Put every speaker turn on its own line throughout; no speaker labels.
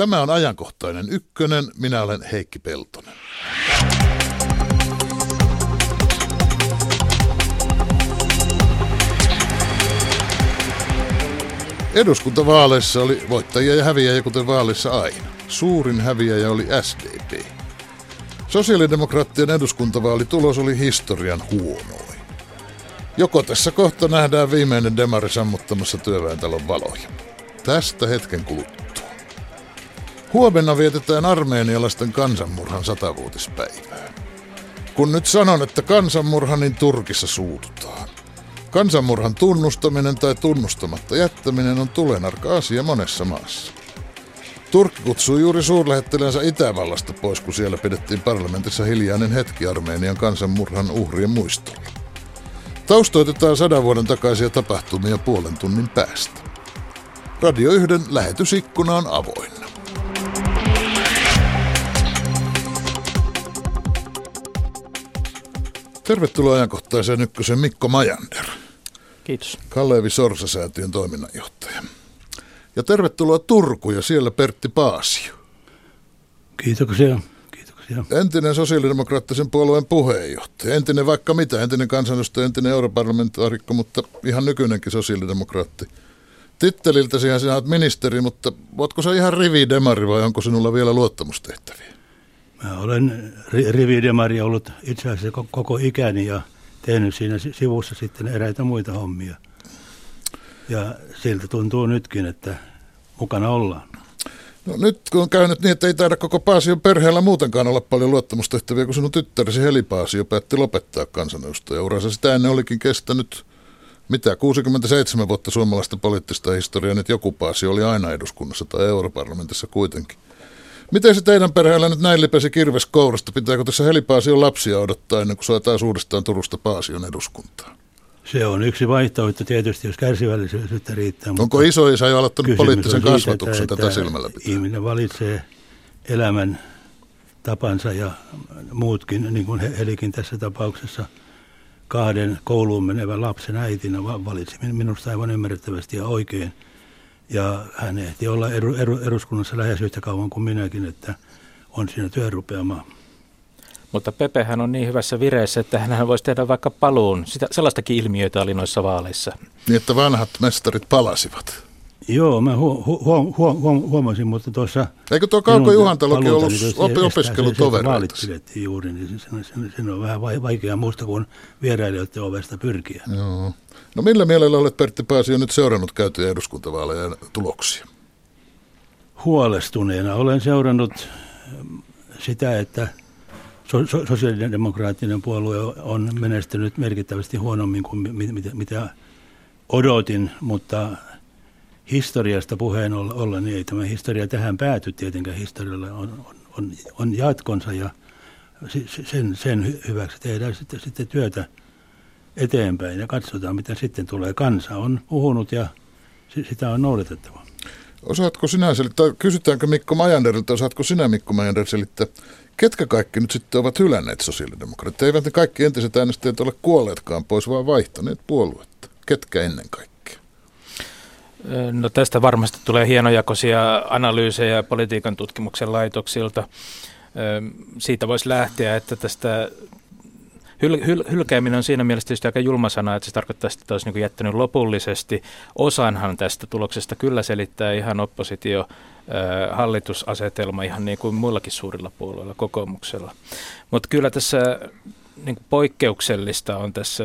Tämä on ajankohtainen ykkönen. Minä olen Heikki Peltonen. Eduskuntavaaleissa oli voittajia ja häviäjiä kuten vaaleissa aina. Suurin häviäjä oli SDP. Sosiaalidemokraattien eduskuntavaalitulos oli historian huonoin. Joko tässä kohta nähdään viimeinen demari sammuttamassa työväentalon valoja. Tästä hetken kuluttua. Huomenna vietetään armeenialaisten kansanmurhan satavuotispäivää. Kun nyt sanon, että kansanmurha, niin Turkissa suututaan. Kansanmurhan tunnustaminen tai tunnustamatta jättäminen on tulenarka asia monessa maassa. Turkki kutsui juuri suurlähettilänsä Itävallasta pois, kun siellä pidettiin parlamentissa hiljainen hetki Armeenian kansanmurhan uhrien muistolla. Taustoitetaan sadan vuoden takaisia tapahtumia puolen tunnin päästä. Radio 1 lähetysikkuna on avoinna. Tervetuloa ajankohtaiseen ykkösen Mikko Majander.
Kiitos.
Kalevi Sorsa-säätiön toiminnanjohtaja. Ja tervetuloa Turku ja siellä Pertti Paasio.
Kiitoksia. Kiitoksia.
Entinen sosiaalidemokraattisen puolueen puheenjohtaja, entinen vaikka mitä, entinen kansanedustaja, entinen europarlamentaarikko, mutta ihan nykyinenkin sosiaalidemokraatti. Titteliltäsi sinä olet ministeri, mutta oletko se ihan rividemari vai onko sinulla vielä luottamustehtäviä?
Mä olen ri- rividemari ollut itse asiassa koko ikäni ja tehnyt siinä sivussa sitten eräitä muita hommia. Ja siltä tuntuu nytkin, että mukana ollaan.
No nyt kun on käynyt niin, että ei taida koko Paasion perheellä muutenkaan olla paljon luottamustehtäviä, kun sinun tyttäresi Heli Paasio päätti lopettaa kansanedustajauransa. Sitä ennen olikin kestänyt, mitä, 67 vuotta suomalaista poliittista historiaa, nyt joku Paasio oli aina eduskunnassa tai europarlamentissa kuitenkin. Miten se teidän perheellä nyt näin lipesi kirves kourasta? Pitääkö tässä Heli Paasion lapsia odottaa ennen kuin saa taas uudestaan Turusta Paasion eduskuntaan?
Se on yksi vaihtoehto tietysti, jos kärsivällisyyttä riittää.
Onko iso isä jo aloittanut poliittisen siitä, kasvatuksen että, tätä että silmällä pitää?
Ihminen valitsee elämän tapansa ja muutkin, niin kuin Helikin tässä tapauksessa, kahden kouluun menevän lapsen äitinä valitsi minusta aivan ymmärrettävästi ja oikein. Ja hän ehti olla edu, edu, eduskunnassa lähes yhtä kauan kuin minäkin, että on siinä työrupeamaa.
Mutta Pepehän on niin hyvässä vireessä, että hän voisi tehdä vaikka paluun. Sitä, sellaistakin ilmiöitä oli noissa vaaleissa.
Niin, että vanhat mestarit palasivat.
Joo, mä hu- hu- hu- hu- huomasin, mutta tuossa...
Eikö tuo Kauko Juhantalokin ollut niin opi- opiskelutovereita?
Vaalit pidettiin juuri, niin sen, sen, sen on vähän vaikea muista kuin vierailijoiden ovesta pyrkiä.
Joo. No millä mielellä olet Pertti Paasio nyt seurannut käytyjä eduskuntavaaleja tuloksia?
Huolestuneena olen seurannut sitä, että so- sosiaalidemokraattinen puolue on menestynyt merkittävästi huonommin kuin mitä, mitä odotin, mutta historiasta puheen olla, niin ei tämä historia tähän pääty tietenkään. Historialla on, on, on jatkonsa ja sen, sen hyväksi tehdään sitten, sitten työtä eteenpäin ja katsotaan, mitä sitten tulee. Kansa on puhunut ja sitä on noudatettava.
Osaatko sinä selittää, kysytäänkö Mikko Majanderilta, osaatko sinä Mikko Majander selittää, ketkä kaikki nyt sitten ovat hylänneet sosiaalidemokraatteja? Eivät ne kaikki entiset äänestäjät ole kuolleetkaan pois, vaan vaihtaneet puoluetta. Ketkä ennen kaikkea?
No tästä varmasti tulee hienojakoisia analyysejä politiikan tutkimuksen laitoksilta. Siitä voisi lähteä, että tästä Hyl, hyl, hylkääminen on siinä mielessä tietysti aika julma sana, että se tarkoittaa, että olisi niin jättänyt lopullisesti. Osanhan tästä tuloksesta kyllä selittää ihan oppositio hallitusasetelma ihan niin kuin muillakin suurilla puolueilla, kokoomuksella. Mutta kyllä tässä niin kuin poikkeuksellista on tässä,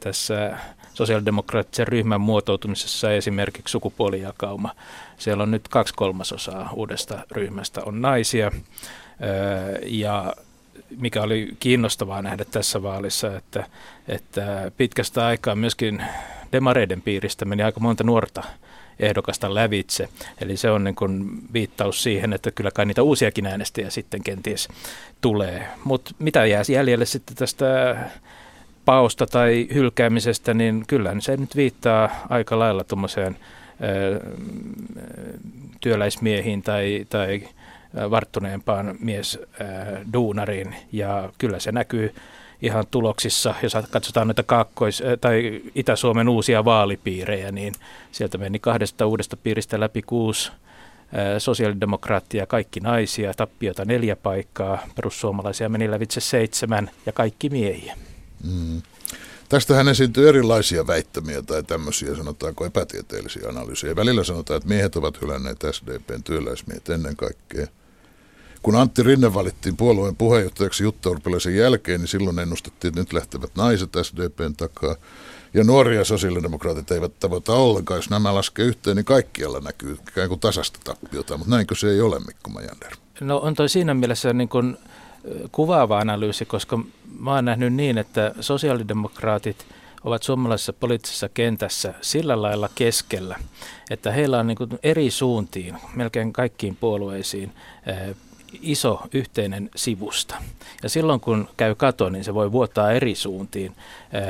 tässä sosiaalidemokraattisen ryhmän muotoutumisessa esimerkiksi sukupuolijakauma. Siellä on nyt kaksi kolmasosaa uudesta ryhmästä on naisia ja mikä oli kiinnostavaa nähdä tässä vaalissa, että, että pitkästä aikaa myöskin demareiden piiristä meni aika monta nuorta ehdokasta lävitse. Eli se on niin kuin viittaus siihen, että kyllä kai niitä uusiakin äänestäjiä sitten kenties tulee. Mutta mitä jää jäljelle sitten tästä paosta tai hylkäämisestä, niin kyllä se nyt viittaa aika lailla tuommoiseen työläismiehiin tai, tai varttuneempaan mies duunariin ja kyllä se näkyy ihan tuloksissa, jos katsotaan näitä kaakkois- tai Itä-Suomen uusia vaalipiirejä, niin sieltä meni kahdesta uudesta piiristä läpi kuusi sosiaalidemokraattia kaikki naisia, tappiota neljä paikkaa, perussuomalaisia meni lävitse seitsemän ja kaikki miehiä. Mm.
Tästähän esiintyy erilaisia väittämiä tai tämmöisiä, sanotaanko epätieteellisiä analyysejä. Välillä sanotaan, että miehet ovat hylänneet SDPn työläismiehet ennen kaikkea. Kun Antti Rinne valittiin puolueen puheenjohtajaksi Jutta Urpilaisen jälkeen, niin silloin ennustettiin, että nyt lähtevät naiset SDPn takaa. Ja nuoria sosiaalidemokraatit eivät tavoita ollenkaan. Jos nämä laskee yhteen, niin kaikkialla näkyy ikään kuin tasasta tappiota. Mutta näinkö se ei ole, Mikko Majander?
No on toi siinä mielessä niin kuin kuvaava analyysi, koska mä oon nähnyt niin, että sosiaalidemokraatit ovat suomalaisessa poliittisessa kentässä sillä lailla keskellä, että heillä on niin eri suuntiin, melkein kaikkiin puolueisiin, iso yhteinen sivusta. Ja silloin kun käy kato, niin se voi vuottaa eri suuntiin.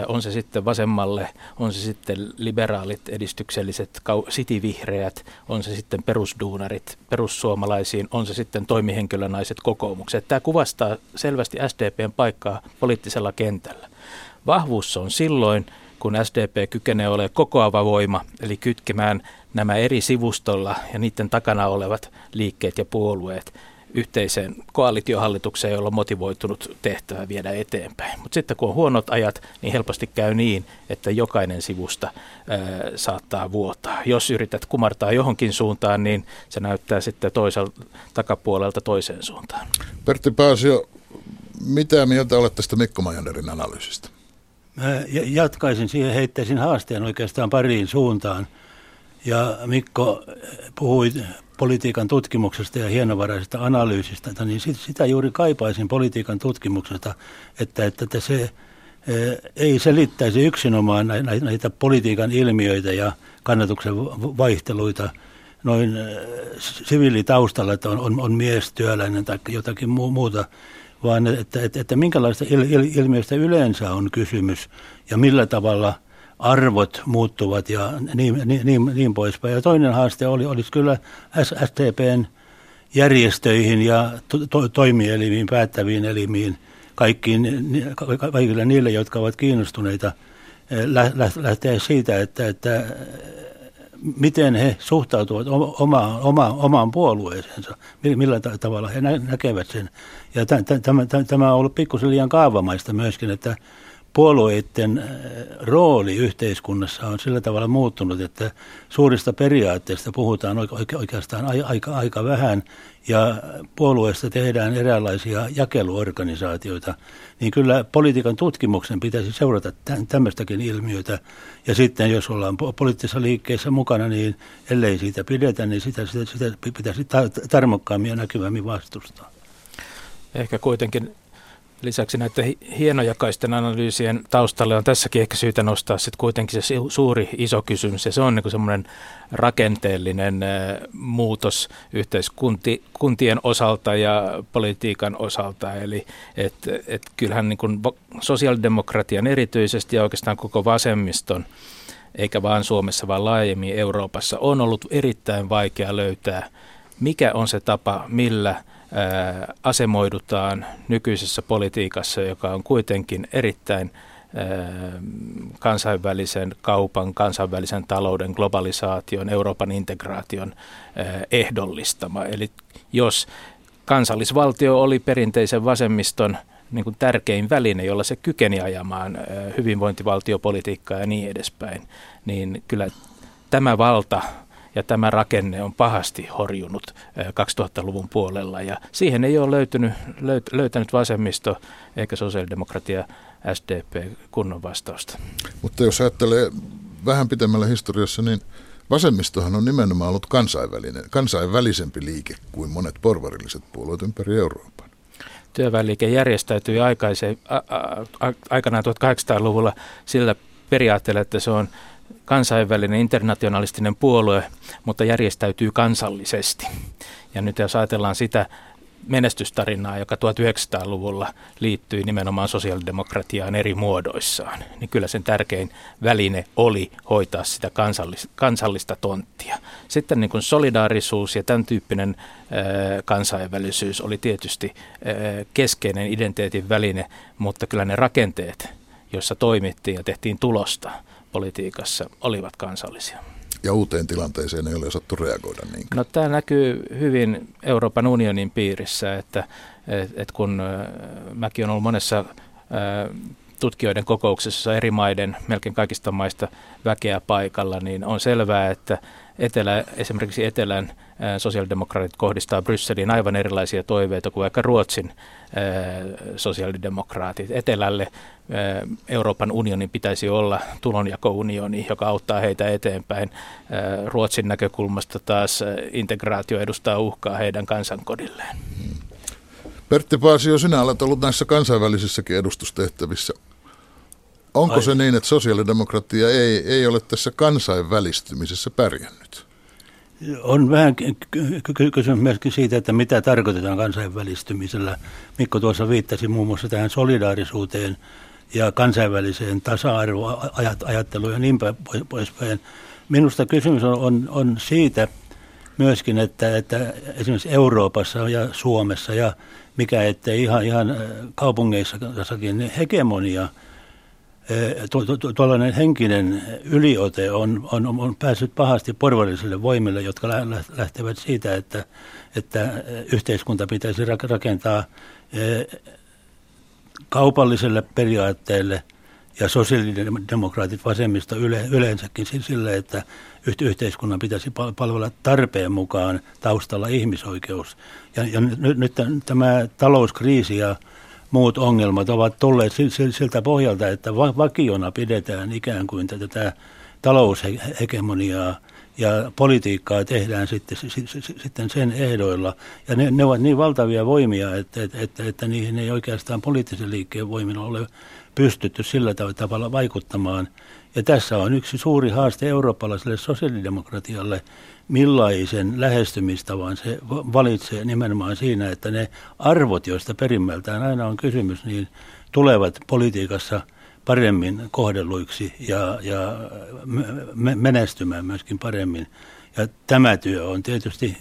On se sitten vasemmalle, on se sitten liberaalit, edistykselliset, sitivihreät, on se sitten perusduunarit perussuomalaisiin, on se sitten toimihenkilönaiset kokoomukset. Tämä kuvastaa selvästi SDPn paikkaa poliittisella kentällä. Vahvuus on silloin, kun SDP kykenee olemaan kokoava voima, eli kytkemään nämä eri sivustolla ja niiden takana olevat liikkeet ja puolueet yhteiseen koalitiohallitukseen, jolla on motivoitunut tehtävä viedä eteenpäin. Mutta sitten kun on huonot ajat, niin helposti käy niin, että jokainen sivusta ää, saattaa vuotaa. Jos yrität kumartaa johonkin suuntaan, niin se näyttää sitten toiselta takapuolelta toiseen suuntaan.
Pertti Paasio, mitä mieltä olet tästä Mikko Majanerin analyysistä?
Mä jatkaisin siihen, heittäisin haasteen oikeastaan pariin suuntaan. Ja Mikko puhui politiikan tutkimuksesta ja hienovaraisesta analyysistä, niin sitä juuri kaipaisin politiikan tutkimuksesta, että, että se e, ei selittäisi yksinomaan näitä politiikan ilmiöitä ja kannatuksen vaihteluita noin e, siviilitaustalla, että on, on, on mies, työläinen tai jotakin muuta, vaan että, että, että minkälaista il, il, ilmiöistä yleensä on kysymys ja millä tavalla – arvot muuttuvat ja niin, niin, niin, niin poispäin. Ja toinen haaste oli, olisi kyllä STPn järjestöihin ja to, to, toimielimiin, päättäviin elimiin, kaikkiin, kaikille niille, jotka ovat kiinnostuneita eh, lähteä siitä, että, että miten he suhtautuvat omaan, omaan, omaan puolueeseensa, millä tavalla he näkevät sen. Ja tämä, tämä on ollut pikkusen liian kaavamaista myöskin, että puolueiden äh, rooli yhteiskunnassa on sillä tavalla muuttunut, että suurista periaatteista puhutaan oikeastaan aika, aika vähän ja puolueesta tehdään eräänlaisia jakeluorganisaatioita, niin kyllä politiikan tutkimuksen pitäisi seurata tämmöistäkin ilmiötä. Ja sitten jos ollaan poliittisessa liikkeessä mukana, niin ellei siitä pidetä, niin sitä, sitä, sitä pitäisi tarmokkaammin ja näkyvämmin vastustaa.
Ehkä kuitenkin Lisäksi näiden hienojakaisten analyysien taustalle on tässäkin ehkä syytä nostaa sitten kuitenkin se suuri iso kysymys, ja se on niin semmoinen rakenteellinen muutos yhteiskuntien osalta ja politiikan osalta. Eli et, et kyllähän niin sosiaalidemokratian erityisesti ja oikeastaan koko vasemmiston, eikä vaan Suomessa, vaan laajemmin Euroopassa, on ollut erittäin vaikea löytää, mikä on se tapa, millä – asemoidutaan nykyisessä politiikassa, joka on kuitenkin erittäin kansainvälisen kaupan, kansainvälisen talouden, globalisaation, Euroopan integraation ehdollistama. Eli jos kansallisvaltio oli perinteisen vasemmiston niin kuin tärkein väline, jolla se kykeni ajamaan hyvinvointivaltiopolitiikkaa ja niin edespäin, niin kyllä tämä valta ja tämä rakenne on pahasti horjunut 2000-luvun puolella ja siihen ei ole löytynyt, löyt, löytänyt vasemmisto eikä sosiaalidemokratia SDP kunnon vastausta.
Mutta jos ajattelee vähän pitemmällä historiassa, niin vasemmistohan on nimenomaan ollut kansainvälinen, kansainvälisempi liike kuin monet porvarilliset puolueet ympäri Euroopan.
Työväenliike järjestäytyi aikaise, a, a, a, aikanaan 1800-luvulla sillä periaatteella, että se on kansainvälinen internationalistinen puolue, mutta järjestäytyy kansallisesti. Ja nyt jos ajatellaan sitä menestystarinaa, joka 1900-luvulla liittyi nimenomaan sosiaalidemokratiaan eri muodoissaan, niin kyllä sen tärkein väline oli hoitaa sitä kansallista, kansallista tonttia. Sitten niin kuin solidaarisuus ja tämän tyyppinen ää, kansainvälisyys oli tietysti ää, keskeinen identiteetin väline, mutta kyllä ne rakenteet, joissa toimittiin ja tehtiin tulosta, politiikassa olivat kansallisia.
ja uuteen tilanteeseen ei ole osattu reagoida niin.
No tämä näkyy hyvin Euroopan unionin piirissä, että et, et kun mäkin olen ollut monessa tutkijoiden kokouksessa eri maiden, melkein kaikista maista väkeä paikalla, niin on selvää, että etelä, esimerkiksi Etelän sosiaalidemokraatit kohdistaa Brysseliin aivan erilaisia toiveita kuin vaikka Ruotsin sosiaalidemokraatit. Etelälle Euroopan unionin pitäisi olla tulonjakounioni, joka auttaa heitä eteenpäin. Ruotsin näkökulmasta taas integraatio edustaa uhkaa heidän kansankodilleen.
Pertti Paasio, sinä olet ollut näissä kansainvälisissäkin edustustehtävissä. Onko Ai. se niin, että sosiaalidemokratia ei, ei ole tässä kansainvälistymisessä pärjännyt?
On vähän kysymys myöskin siitä, että mitä tarkoitetaan kansainvälistymisellä. Mikko tuossa viittasi muun muassa tähän solidaarisuuteen ja kansainväliseen tasa-arvoajatteluun ja niin poispäin. Minusta kysymys on, on, on siitä myöskin, että, että esimerkiksi Euroopassa ja Suomessa ja mikä ettei ihan, ihan kaupungeissakin hegemonia – tuollainen henkinen yliote on, on, on päässyt pahasti porvarillisille voimille, jotka lähtevät siitä, että, että yhteiskunta pitäisi rakentaa kaupalliselle periaatteelle ja sosiaalidemokraatit vasemmista yle, yleensäkin sille, että yhteiskunnan pitäisi palvella tarpeen mukaan taustalla ihmisoikeus. Ja, ja nyt, nyt tämä talouskriisi ja muut ongelmat ovat tulleet siltä pohjalta, että vakiona pidetään ikään kuin tätä taloushegemoniaa ja politiikkaa tehdään sitten, sitten sen ehdoilla. Ja ne, ne ovat niin valtavia voimia, että, että, että, että niihin ei oikeastaan poliittisen liikkeen voimilla ole pystytty sillä tavalla vaikuttamaan. Ja tässä on yksi suuri haaste eurooppalaiselle sosiaalidemokratialle, millaisen lähestymistavan se valitsee nimenomaan siinä, että ne arvot, joista perimmältään aina on kysymys, niin tulevat politiikassa paremmin kohdelluiksi ja, ja menestymään myöskin paremmin. Ja tämä työ on tietysti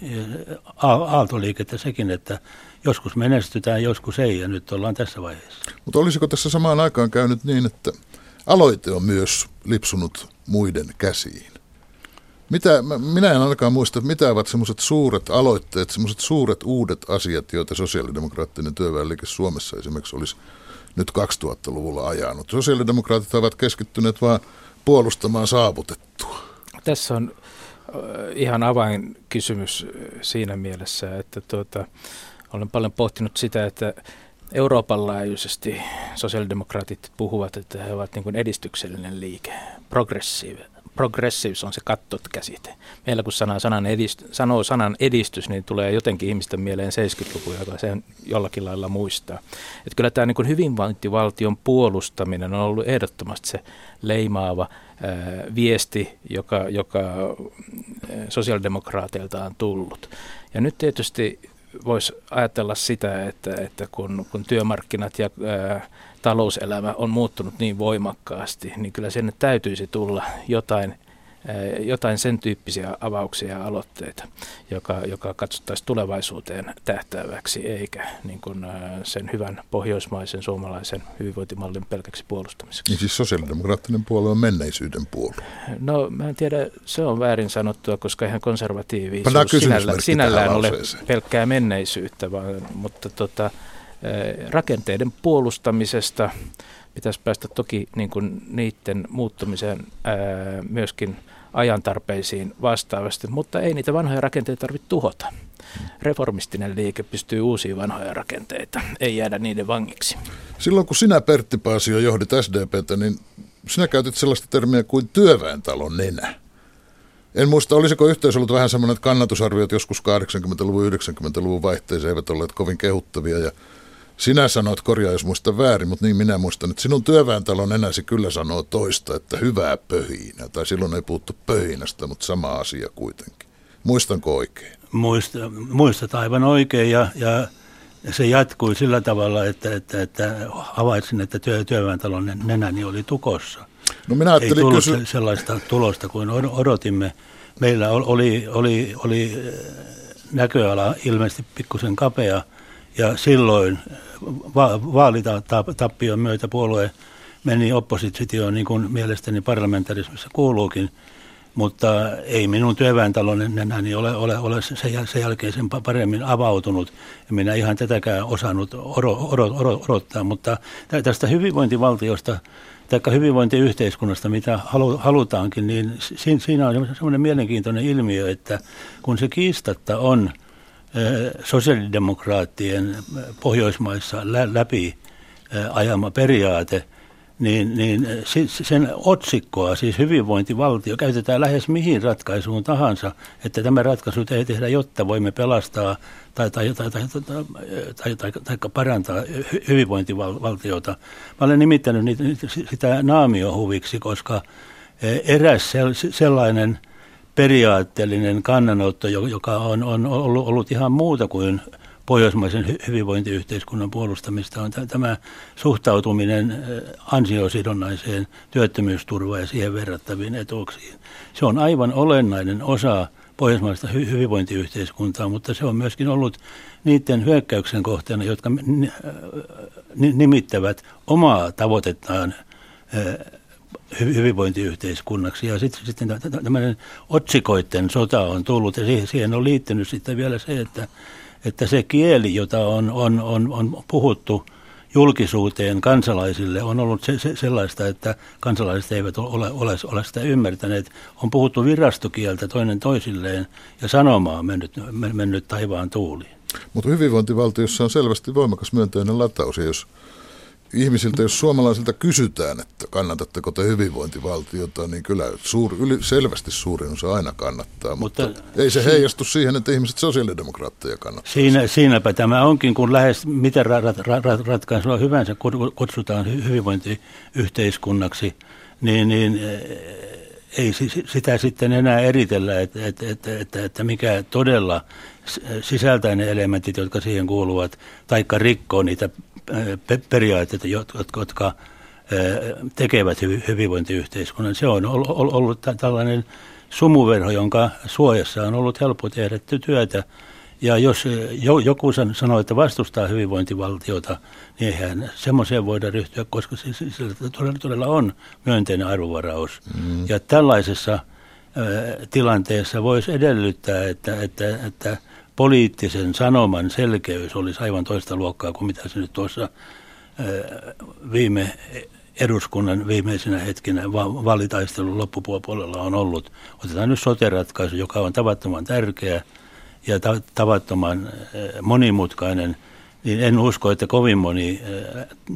aaltoliikettä sekin, että joskus menestytään, joskus ei, ja nyt ollaan tässä vaiheessa.
Mutta olisiko tässä samaan aikaan käynyt niin, että aloite on myös lipsunut muiden käsiin? Mitä, minä en ainakaan muista, mitä ovat semmoiset suuret aloitteet, semmoiset suuret uudet asiat, joita sosiaalidemokraattinen työväenliike Suomessa esimerkiksi olisi nyt 2000-luvulla ajanut. Sosiaalidemokraatit ovat keskittyneet vain puolustamaan saavutettua.
Tässä on ihan avainkysymys siinä mielessä, että tuota, olen paljon pohtinut sitä, että Euroopan laajuisesti sosiaalidemokraatit puhuvat, että he ovat niin kuin edistyksellinen liike, progressiivinen progressiivisuus on se kattot-käsite. Meillä kun sana, sanan edist, sanoo sanan edistys, niin tulee jotenkin ihmisten mieleen 70-luku, joka sen jollakin lailla muistaa. Että kyllä tämä niin hyvinvointivaltion puolustaminen on ollut ehdottomasti se leimaava ää, viesti, joka, joka sosiaalidemokraateilta on tullut. Ja nyt tietysti voisi ajatella sitä, että, että kun, kun työmarkkinat ja ää, talouselämä on muuttunut niin voimakkaasti, niin kyllä sinne täytyisi tulla jotain, jotain sen tyyppisiä avauksia ja aloitteita, joka, joka katsottaisiin tulevaisuuteen tähtääväksi, eikä niin kuin sen hyvän pohjoismaisen suomalaisen hyvinvointimallin pelkäksi puolustamiseksi.
Niin siis sosiaalidemokraattinen puolue on menneisyyden puolue.
No mä en tiedä, se on väärin sanottua, koska ihan konservatiivisuus sinällä, sinällään ole pelkkää menneisyyttä, vaan, mutta tota, rakenteiden puolustamisesta pitäisi päästä toki niin kuin niiden muuttumiseen ää, myöskin ajantarpeisiin vastaavasti, mutta ei niitä vanhoja rakenteita tarvitse tuhota. Reformistinen liike pystyy uusiin vanhoja rakenteita, ei jäädä niiden vangiksi.
Silloin kun sinä Pertti Paasio johdit SDPtä, niin sinä käytit sellaista termiä kuin työväentalon nenä. En muista, olisiko yhteys ollut vähän semmoinen, että kannatusarviot joskus 80-luvun, 90-luvun vaihteeseen eivät olleet kovin kehuttavia ja sinä sanoit, korjaa jos muista väärin, mutta niin minä muistan, että sinun työväentalon enäsi kyllä sanoo toista, että hyvää pöhinä. Tai silloin ei puhuttu pöhinästä, mutta sama asia kuitenkin. Muistanko oikein?
Muista, muistat aivan oikein ja, ja se jatkui sillä tavalla, että, että, että havaitsin, että työ, työväentalon nenäni oli tukossa.
No minä
ei tullut kysy... sellaista tulosta kuin odotimme. Meillä oli, oli, oli näköala ilmeisesti pikkusen kapea – ja silloin va- vaalitappion myötä puolue meni oppositioon, niin kuin mielestäni parlamentarismissa kuuluukin. mutta ei minun työväentalon enää ole, ole, ole sen, jälkeen sen paremmin avautunut. Minä ihan tätäkään osannut odottaa, mutta tästä hyvinvointivaltiosta tai hyvinvointiyhteiskunnasta, mitä halutaankin, niin siinä on sellainen mielenkiintoinen ilmiö, että kun se kiistatta on sosiaalidemokraattien Pohjoismaissa läpi ajama periaate – niin, niin sen otsikkoa, siis hyvinvointivaltio, käytetään lähes mihin ratkaisuun tahansa, että tämä ratkaisu ei tehdä, jotta voimme pelastaa tai, tai, tai, tai, tai, tai, tai parantaa hyvinvointivaltiota. Mä olen nimittänyt niitä, sitä naamiohuviksi, koska eräs sellainen periaatteellinen kannanotto, joka on, on ollut, ollut ihan muuta kuin pohjoismaisen hyvinvointiyhteiskunnan puolustamista on tämä suhtautuminen ansiosidonnaiseen työttömyysturvaan ja siihen verrattaviin etuuksiin. Se on aivan olennainen osa pohjoismaista hyvinvointiyhteiskuntaa, mutta se on myöskin ollut niiden hyökkäyksen kohteena, jotka nimittävät omaa tavoitettaan hyvinvointiyhteiskunnaksi. Ja sitten, sitten tämmöinen otsikoiden sota on tullut ja siihen on liittynyt sitten vielä se, että että se kieli, jota on, on, on, on puhuttu julkisuuteen kansalaisille, on ollut se, se, sellaista, että kansalaiset eivät ole, ole, ole sitä ymmärtäneet. On puhuttu virastokieltä toinen toisilleen ja sanomaa on mennyt, mennyt taivaan tuuliin.
Mutta hyvinvointivaltiossa on selvästi voimakas myönteinen lataus, jos ihmisiltä, jos suomalaisilta kysytään, että kannatatteko te hyvinvointivaltiota, niin kyllä suur, yli, selvästi suurin osa aina kannattaa, mutta, mutta ei se heijastu siihen, että ihmiset sosiaalidemokraatteja kannattaa.
Siinä, siinäpä tämä onkin, kun lähes mitä rat, rat, rat, ratkaisua hyvänsä kutsutaan hyvinvointiyhteiskunnaksi, niin, niin ei sitä sitten enää eritellä, että, että, että, että, että mikä todella sisältää ne elementit, jotka siihen kuuluvat, taikka rikkoo niitä periaatteita, jotka, jotka tekevät hyvinvointiyhteiskunnan. Se on ollut tällainen sumuverho, jonka suojassa on ollut helppo tehdä työtä. Ja jos joku sanoo, että vastustaa hyvinvointivaltiota, niin eihän semmoiseen voida ryhtyä, koska sillä todella, todella on myönteinen arvovaraus. Mm. Ja tällaisessa tilanteessa voisi edellyttää, että, että, että poliittisen sanoman selkeys olisi aivan toista luokkaa kuin mitä se nyt tuossa viime eduskunnan viimeisenä hetkinä valitaistelun loppupuolella on ollut. Otetaan nyt sote-ratkaisu, joka on tavattoman tärkeä ja ta- tavattoman monimutkainen, niin en usko, että kovin moni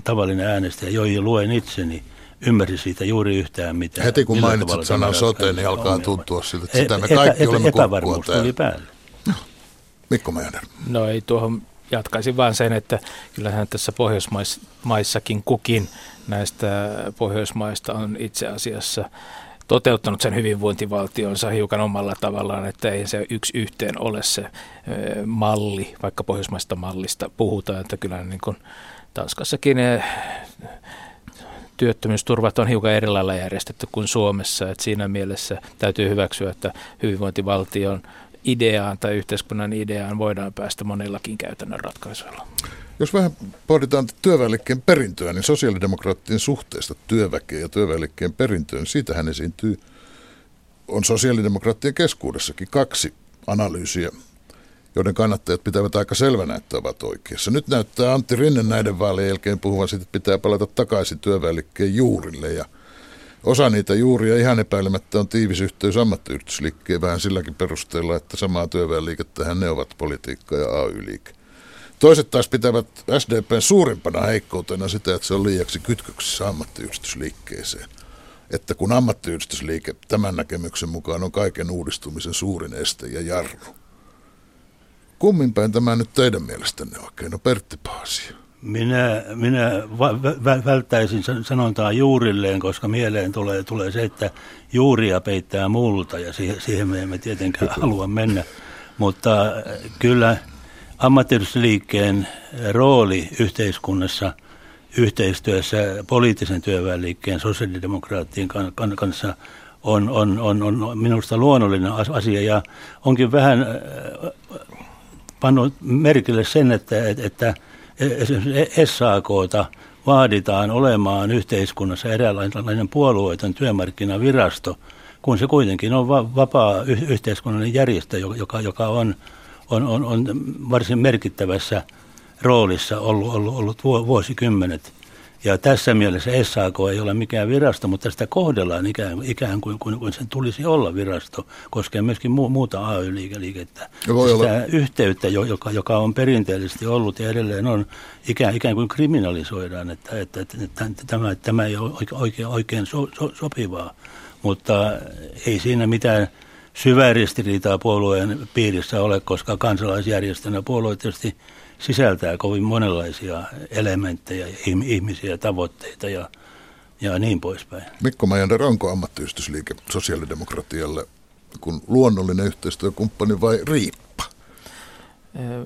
tavallinen äänestäjä, joihin luen itseni, ymmärsi siitä juuri yhtään mitään.
Heti kun mainitsit sanan sote, niin alkaa tuntua siltä, että sitä me kaikki epä, olemme
Epävarmuus tuli päälle.
Mikko Meijer.
No ei tuohon jatkaisin vaan sen, että kyllähän tässä Pohjoismaissakin kukin näistä Pohjoismaista on itse asiassa toteuttanut sen hyvinvointivaltionsa hiukan omalla tavallaan, että ei se yksi yhteen ole se malli, vaikka pohjoismaista mallista puhutaan, että kyllä niin kuin Tanskassakin työttömyysturvat on hiukan eri lailla järjestetty kuin Suomessa, että siinä mielessä täytyy hyväksyä, että hyvinvointivaltion ideaan tai yhteiskunnan ideaan voidaan päästä monillakin käytännön ratkaisuilla.
Jos vähän pohditaan työväenliikkeen perintöä, niin sosiaalidemokraattien suhteesta työväkeen ja työväenliikkeen perintöön, niin siitähän esiintyy, on sosiaalidemokraattien keskuudessakin kaksi analyysiä, joiden kannattajat pitävät aika selvänä, että ovat oikeassa. Nyt näyttää Antti Rinne näiden vaalien jälkeen puhuvan siitä, että pitää palata takaisin työväenliikkeen juurille ja Osa niitä juuria ihan epäilemättä on tiivis yhteys ammattiyhdistysliikkeen vähän silläkin perusteella, että samaa työväenliikettähän ne ovat politiikka ja AY-liike. Toiset taas pitävät SDPn suurimpana heikkoutena sitä, että se on liiaksi kytköksissä ammattiyhdistysliikkeeseen. Että kun ammattiyhdistysliike tämän näkemyksen mukaan on kaiken uudistumisen suurin este ja jarru. Kummin päin tämä nyt teidän mielestänne oikein? No Pertti Paasia.
Minä, minä vä- välttäisin sanontaa juurilleen, koska mieleen tulee, tulee se, että juuria peittää multa ja siihen, siihen me emme tietenkään halua mennä. Mutta äh, kyllä ammattiyhdistysliikkeen rooli yhteiskunnassa yhteistyössä poliittisen työväenliikkeen sosiaalidemokraattien kanssa on, on, on, on minusta luonnollinen asia ja onkin vähän äh, pannut merkille sen, että, että esimerkiksi SAKta vaaditaan olemaan yhteiskunnassa eräänlainen puolueeton työmarkkinavirasto, kun se kuitenkin on va- vapaa yhteiskunnallinen järjestö, joka, joka on, on, on, on varsin merkittävässä roolissa ollut, ollut, ollut vuosikymmenet. Ja tässä mielessä SAK ei ole mikään virasto, mutta sitä kohdellaan ikään, ikään kuin, kuin, kuin sen tulisi olla virasto, koskee myöskin mu, muuta AY-liikettä. Voi sitä olla. yhteyttä, joka, joka on perinteellisesti ollut ja edelleen on, ikään, ikään kuin kriminalisoidaan, että, että, että, että tämä, tämä ei ole oikein, oikein so, so, sopivaa. Mutta ei siinä mitään syvää ristiriitaa puolueen piirissä ole, koska kansalaisjärjestönä puolue tietysti – sisältää kovin monenlaisia elementtejä, ihmisiä, tavoitteita ja, ja niin poispäin.
Mikko Majander, onko ammattiyhdistysliike sosiaalidemokratialle kun luonnollinen yhteistyökumppani vai riippa?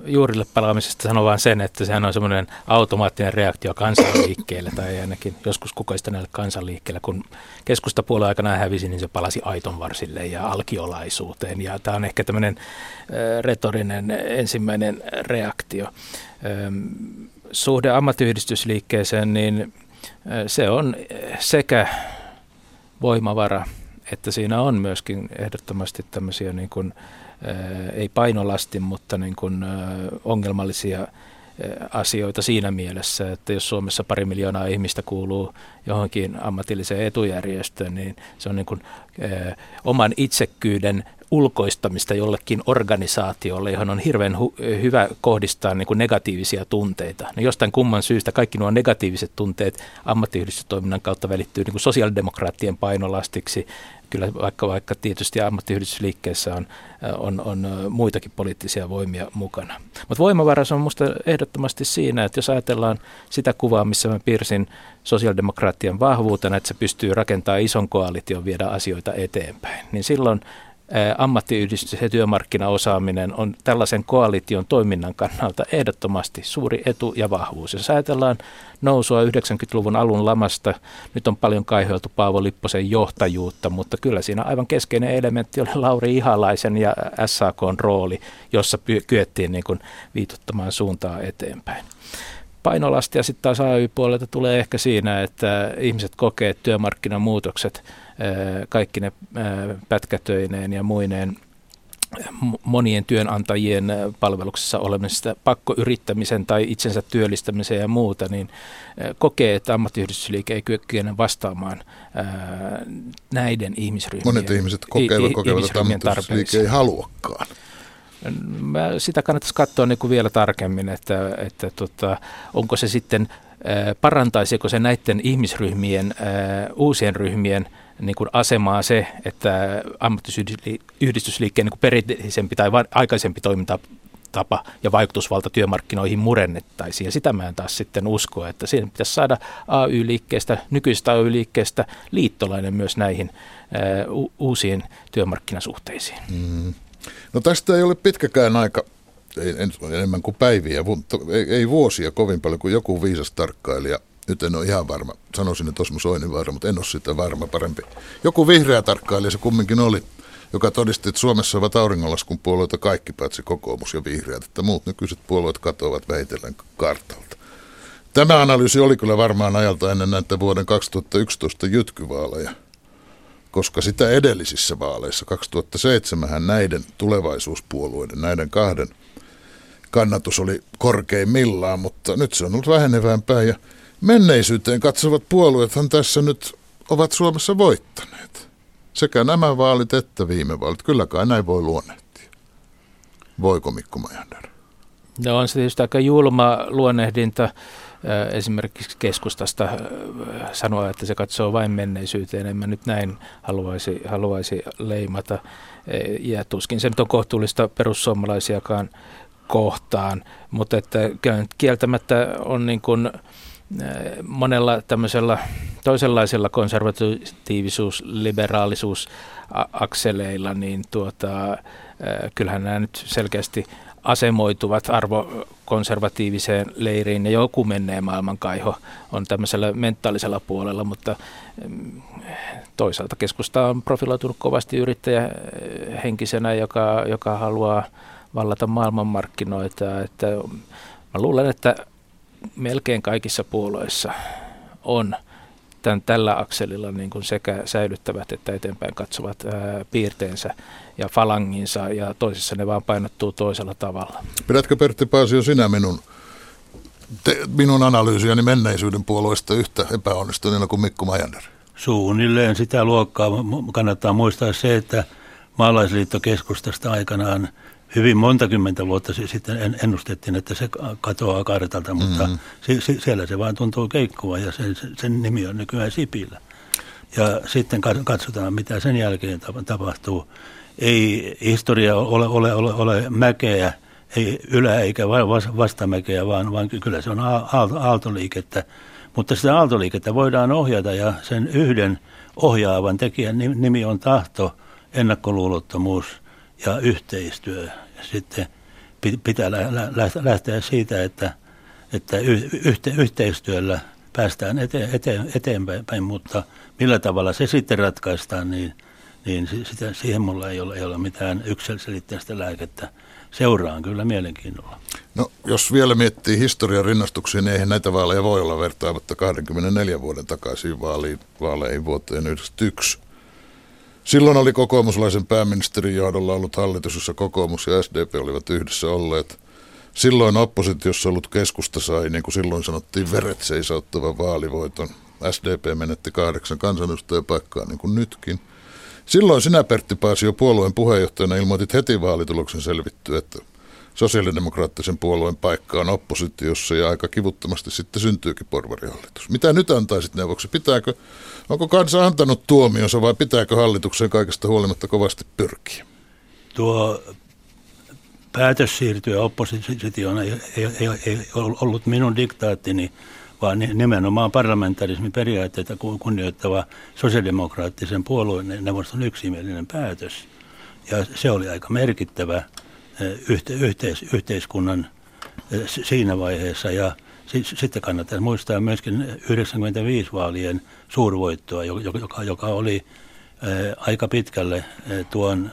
Juurille palaamisesta sanon vain sen, että sehän on semmoinen automaattinen reaktio kansanliikkeelle tai ainakin joskus kukoista näille kansanliikkeelle. Kun keskustapuolen aikana hävisi, niin se palasi aiton varsille ja alkiolaisuuteen. Ja tämä on ehkä tämmöinen retorinen ensimmäinen reaktio. Suhde ammattiyhdistysliikkeeseen, niin se on sekä voimavara, että siinä on myöskin ehdottomasti tämmöisiä niin kuin, ei painolasti, mutta niin kuin ongelmallisia asioita siinä mielessä, että jos Suomessa pari miljoonaa ihmistä kuuluu johonkin ammatilliseen etujärjestöön, niin se on niin kuin, oman itsekkyyden ulkoistamista jollekin organisaatiolle, johon on hirveän hu- hyvä kohdistaa niin kuin negatiivisia tunteita. No jostain kumman syystä kaikki nuo negatiiviset tunteet ammattiyhdistystoiminnan kautta välittyy niin kuin sosiaalidemokraattien painolastiksi. Kyllä vaikka, vaikka tietysti ammattiyhdistysliikkeessä on, on, on muitakin poliittisia voimia mukana. Mutta voimavaras on minusta ehdottomasti siinä, että jos ajatellaan sitä kuvaa, missä mä piirsin sosiaalidemokraattien vahvuutena, että se pystyy rakentamaan ison koalition viedä asioita eteenpäin, niin silloin ammattiyhdistys- ja työmarkkinaosaaminen on tällaisen koalition toiminnan kannalta ehdottomasti suuri etu ja vahvuus. Jos ajatellaan nousua 90-luvun alun lamasta, nyt on paljon kaihoiltu Paavo Lipposen johtajuutta, mutta kyllä siinä aivan keskeinen elementti oli Lauri Ihalaisen ja SAKn rooli, jossa kyettiin niin kuin viitottamaan suuntaa eteenpäin painolastia sitten taas AY-puolelta tulee ehkä siinä, että ihmiset kokee, että työmarkkinamuutokset, kaikki ne pätkätöineen ja muineen monien työnantajien palveluksessa olemisesta, pakkoyrittämisen tai itsensä työllistämisen ja muuta, niin kokee, että ammattiyhdistysliike ei kykene vastaamaan näiden ihmisryhmien
Monet ihmiset kokevat, kokevat että ammattiyhdistysliike ei haluakaan.
Mä sitä kannattaisi katsoa niin kuin vielä tarkemmin, että, että tota, onko se sitten, parantaisiko se näiden ihmisryhmien, uusien ryhmien niin kuin asemaa se, että ammattiyhdistysliikkeen niin perinteisempi tai aikaisempi toiminta tapa ja vaikutusvalta työmarkkinoihin murennettaisiin. Ja sitä mä en taas sitten usko, että siinä pitäisi saada AY-liikkeestä, nykyisestä AY-liikkeestä liittolainen myös näihin uh, uusiin työmarkkinasuhteisiin. Mm.
No tästä ei ole pitkäkään aika, ei, enemmän kuin päiviä, ei, ei vuosia kovin paljon kuin joku viisas tarkkailija nyt en ole ihan varma, sanoisin, että Osmo Soininvaara, mutta en ole sitä varma parempi. Joku vihreä tarkkailija se kumminkin oli, joka todisti, että Suomessa ovat auringonlaskun puolueita kaikki paitsi kokoomus ja vihreät, että muut nykyiset puolueet katoavat vähitellen kartalta. Tämä analyysi oli kyllä varmaan ajalta ennen näitä vuoden 2011 jytkyvaaleja koska sitä edellisissä vaaleissa 2007 näiden tulevaisuuspuolueiden, näiden kahden kannatus oli korkeimmillaan, mutta nyt se on ollut vähenevään päin ja menneisyyteen katsovat puolueethan tässä nyt ovat Suomessa voittaneet. Sekä nämä vaalit että viime vaalit. Kyllä kai näin voi luonnehtia. Voiko Mikko Majander?
No on se tietysti aika julma luonnehdinta esimerkiksi keskustasta sanoa, että se katsoo vain menneisyyteen. En mä nyt näin haluaisi, haluaisi leimata. E, ja tuskin se nyt on kohtuullista perussuomalaisiakaan kohtaan, mutta että kieltämättä on niin kuin monella tämmöisellä toisenlaisella konservatiivisuus, liberaalisuus akseleilla, niin tuota, kyllähän nämä nyt selkeästi asemoituvat arvokonservatiiviseen leiriin ja joku menee maailmankaiho on tämmöisellä mentaalisella puolella, mutta toisaalta keskusta on profiloitunut kovasti yrittäjähenkisenä, joka, joka haluaa vallata maailmanmarkkinoita. Että mä luulen, että melkein kaikissa puolueissa on tämän, tällä akselilla niin kuin sekä säilyttävät että eteenpäin katsovat ää, piirteensä ja falanginsa ja toisissa ne vaan painottuu toisella tavalla.
Pidätkö Pertti Paasio sinä minun, te, minun analyysiani menneisyyden puolueesta yhtä epäonnistuneena kuin Mikko Majander?
Suunnilleen sitä luokkaa kannattaa muistaa se, että maalaisliittokeskustasta aikanaan hyvin monta kymmentä vuotta sitten ennustettiin, että se katoaa kartalta, mutta mm-hmm. siellä se vaan tuntuu keikkua ja sen, sen nimi on nykyään Sipilä. Ja sitten katsotaan, mitä sen jälkeen tapahtuu. Ei historia ole, ole, ole, ole mäkeä, ei ylä- eikä vastamäkeä, vaan, vaan kyllä se on aaltoliikettä. Mutta sitä aaltoliikettä voidaan ohjata ja sen yhden ohjaavan tekijän nimi on tahto, ennakkoluulottomuus ja yhteistyö. Sitten pitää lähteä siitä, että, että yhte, yhteistyöllä päästään eteen, eteen, eteenpäin, mutta millä tavalla se sitten ratkaistaan, niin, niin sitä, siihen mulla ei ole, ei ole mitään yksilöselitteistä lääkettä. Seuraan kyllä mielenkiinnolla.
No, jos vielä miettii historian rinnastuksia, niin eihän näitä vaaleja voi olla vertaamatta 24 vuoden takaisin vaaliin, vaaleihin vuoteen 1991. Silloin oli kokoomuslaisen pääministerin johdolla ollut hallitus, jossa kokoomus ja SDP olivat yhdessä olleet. Silloin oppositiossa ollut keskusta sai, niin kuin silloin sanottiin, veret seisauttavan vaalivoiton. SDP menetti kahdeksan kansanedustajapaikkaa, niin kuin nytkin. Silloin sinä, Pertti Paasio, puolueen puheenjohtajana ilmoitit heti vaalituloksen selvittyä, että sosiaalidemokraattisen puolueen paikka on oppositiossa ja aika kivuttomasti sitten syntyykin porvarihallitus. Mitä nyt antaisit neuvoksi? Pitääkö, onko kansa antanut tuomionsa vai pitääkö hallitukseen kaikesta huolimatta kovasti pyrkiä?
Tuo päätös siirtyä oppositioon ei, ei, ei, ei ollut minun diktaattini, vaan nimenomaan parlamentarismin periaatteita kunnioittava sosiaalidemokraattisen puolueen neuvoston yksimielinen päätös. Ja se oli aika merkittävä yhte, yhteis, yhteiskunnan siinä vaiheessa. Ja sitten kannattaa muistaa myöskin 95 vaalien suurvoittoa, joka, joka oli aika pitkälle tuon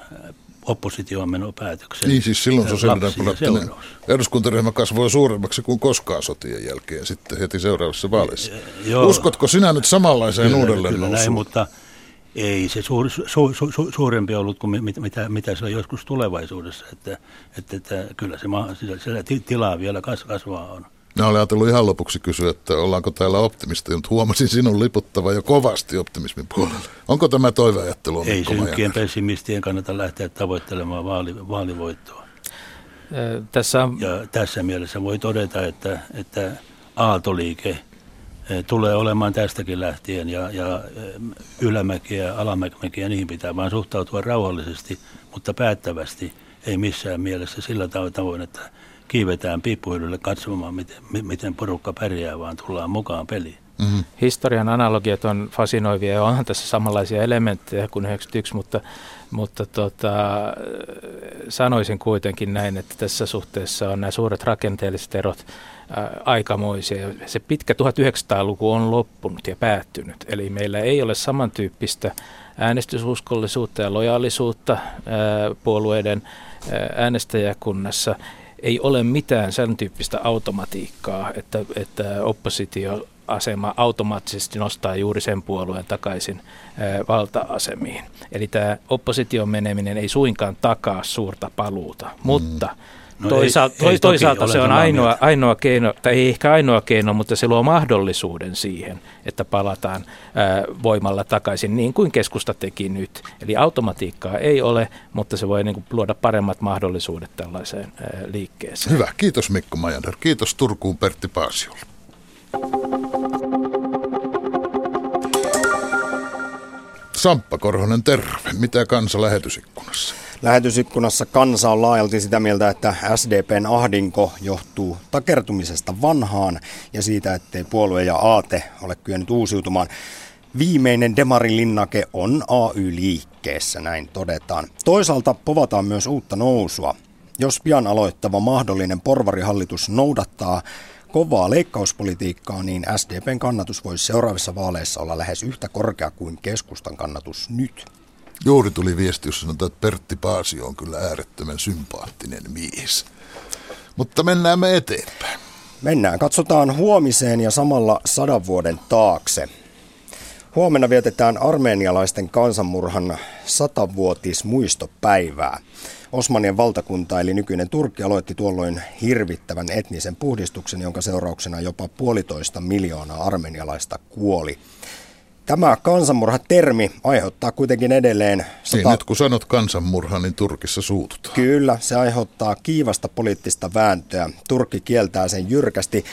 opposition menopäätöksen.
Niin siis silloin sosiaalidemokraattinen eduskuntaryhmä kasvoi suuremmaksi kuin koskaan sotien jälkeen sitten heti seuraavassa vaaleissa. Joo, Uskotko sinä nyt samanlaiseen uudelleen kyllä
näin, mutta ei se suur, su, su, su, suurempi ollut kuin mit, mitä, mitä se on joskus tulevaisuudessa, että, että, että kyllä se maa, siellä tilaa vielä kasvaa on.
Mä olen ajatellut ihan lopuksi kysyä, että ollaanko täällä optimisti, mutta huomasin sinun liputtava jo kovasti optimismin puolella. Onko tämä toiveajattelu?
Ei synkkien pessimistien kannata lähteä tavoittelemaan vaali, vaalivoittoa.
Tässä.
Ja tässä mielessä voi todeta, että, että aaltoliike – tulee olemaan tästäkin lähtien ja, ja ylämäkiä ja alamäkiä, niihin pitää vaan suhtautua rauhallisesti, mutta päättävästi, ei missään mielessä sillä tavoin, että kiivetään piippuhyllylle katsomaan, miten, miten porukka pärjää, vaan tullaan mukaan peliin.
Mm-hmm. Historian analogiat on fasinoivia ja onhan tässä samanlaisia elementtejä kuin 91, mutta, mutta tota, sanoisin kuitenkin näin, että tässä suhteessa on nämä suuret rakenteelliset erot aikamoisia. Se pitkä 1900-luku on loppunut ja päättynyt, eli meillä ei ole samantyyppistä äänestysuskollisuutta ja lojaalisuutta puolueiden äänestäjäkunnassa. Ei ole mitään sen tyyppistä automatiikkaa, että, että oppositio asema automaattisesti nostaa juuri sen puolueen takaisin valta-asemiin. Eli tämä opposition meneminen ei suinkaan takaa suurta paluuta, mutta mm No toisaalta ei, ei toisaalta se on ainoa, ainoa keino, tai ei ehkä ainoa keino, mutta se luo mahdollisuuden siihen, että palataan ää, voimalla takaisin, niin kuin keskusta teki nyt. Eli automatiikkaa ei ole, mutta se voi niin kuin, luoda paremmat mahdollisuudet tällaiseen ää, liikkeeseen.
Hyvä, kiitos Mikko Majander. Kiitos Turkuun Pertti Paasiolle. Samppa Korhonen, terve. Mitä kansa lähetysikkunassa?
Lähetysikkunassa kansa on laajalti sitä mieltä, että SDPn ahdinko johtuu takertumisesta vanhaan ja siitä, ettei puolue ja aate ole kyennyt uusiutumaan. Viimeinen demarin linnake on AY-liikkeessä, näin todetaan. Toisaalta povataan myös uutta nousua. Jos pian aloittava mahdollinen porvarihallitus noudattaa kovaa leikkauspolitiikkaa, niin SDPn kannatus voisi seuraavissa vaaleissa olla lähes yhtä korkea kuin keskustan kannatus nyt.
Juuri tuli viesti, jossa sanotaan, että Pertti Paasio on kyllä äärettömän sympaattinen mies. Mutta mennään me eteenpäin.
Mennään. Katsotaan huomiseen ja samalla sadan vuoden taakse. Huomenna vietetään armeenialaisten kansanmurhan satavuotismuistopäivää. Osmanien valtakunta eli nykyinen Turkki aloitti tuolloin hirvittävän etnisen puhdistuksen, jonka seurauksena jopa puolitoista miljoonaa armenialaista kuoli. Tämä kansanmurha-termi aiheuttaa kuitenkin edelleen...
Sata... Niin, nyt kun sanot kansanmurha, niin Turkissa suututaan.
Kyllä, se aiheuttaa kiivasta poliittista vääntöä. Turkki kieltää sen jyrkästi.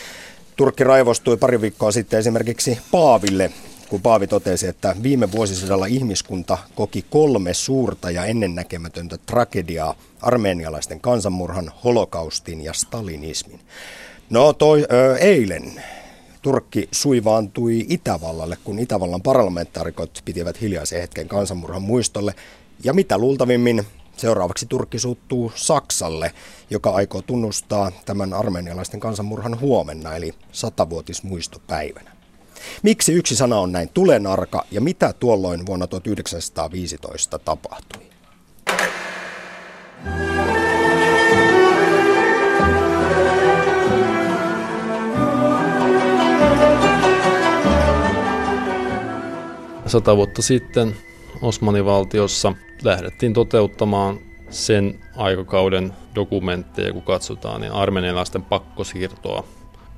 Turkki raivostui pari viikkoa sitten esimerkiksi Paaville, kun Paavi totesi, että viime vuosisadalla ihmiskunta koki kolme suurta ja ennennäkemätöntä tragediaa, armeenialaisten kansanmurhan, holokaustin ja stalinismin. No toi, ö, eilen Turkki suivaantui Itävallalle, kun Itävallan parlamentaarikot pitivät hiljaisen hetken kansanmurhan muistolle. Ja mitä luultavimmin seuraavaksi Turkki suuttuu Saksalle, joka aikoo tunnustaa tämän armenialaisten kansanmurhan huomenna, eli satavuotismuistopäivänä. Miksi yksi sana on näin tulenarka ja mitä tuolloin vuonna 1915 tapahtui?
Sata vuotta sitten Osmanivaltiossa lähdettiin toteuttamaan sen aikakauden dokumentteja, kun katsotaan, niin armenialaisten pakkosiirtoa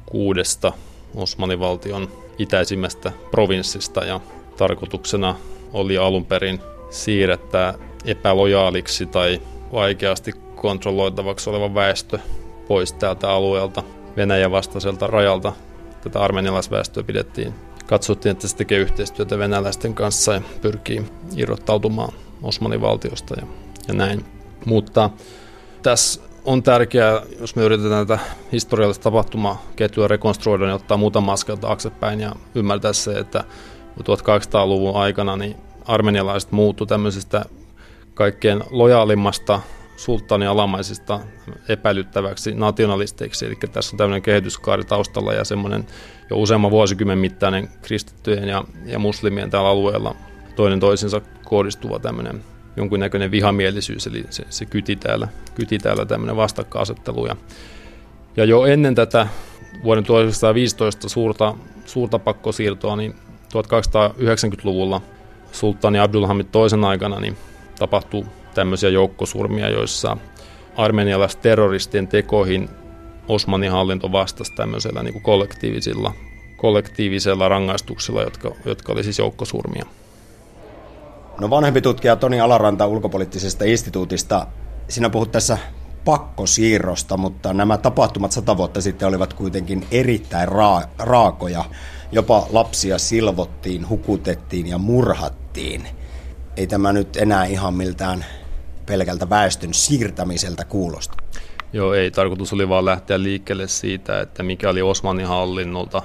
kuudesta Osmanivaltion itäisimmästä provinssista ja tarkoituksena oli alun perin siirrettää epälojaaliksi tai vaikeasti kontrolloitavaksi oleva väestö pois tältä alueelta Venäjän vastaiselta rajalta. Tätä armenialaisväestöä pidettiin. Katsottiin, että se tekee yhteistyötä venäläisten kanssa ja pyrkii irrottautumaan Osmanin valtiosta ja, ja näin. Mutta tässä on tärkeää, jos me yritetään tätä historiallista tapahtumaketjua rekonstruoida, niin ottaa muutama askel taaksepäin ja ymmärtää se, että 1800-luvun aikana niin armenialaiset muuttu tämmöisestä kaikkein lojaalimmasta sulttaanin alamaisista epäilyttäväksi nationalisteiksi. Eli tässä on tämmöinen kehityskaari taustalla ja semmoinen jo useamman vuosikymmen mittainen kristittyjen ja, ja muslimien tällä alueella toinen toisensa kohdistuva tämmöinen jonkunnäköinen vihamielisyys, eli se, se kyti täällä, kyti täällä tämmöinen vastakkainasettelu. Ja, ja jo ennen tätä vuoden 1915 suurta, suurta pakkosiirtoa, niin 1290-luvulla sulttaani Abdulhamid toisen aikana niin tapahtui tämmöisiä joukkosurmia, joissa armenialaisterroristien tekoihin Osmanin hallinto vastasi tämmöisellä niin kuin kollektiivisilla, kollektiivisella rangaistuksilla, jotka, jotka oli siis joukkosurmia.
No vanhempi tutkija Toni Alaranta ulkopoliittisesta instituutista, sinä puhut tässä pakkosiirrosta, mutta nämä tapahtumat sata vuotta sitten olivat kuitenkin erittäin raa- raakoja. Jopa lapsia silvottiin, hukutettiin ja murhattiin. Ei tämä nyt enää ihan miltään pelkältä väestön siirtämiseltä kuulosta.
Joo, ei. Tarkoitus oli vaan lähteä liikkeelle siitä, että mikä oli Osmanin hallinnolta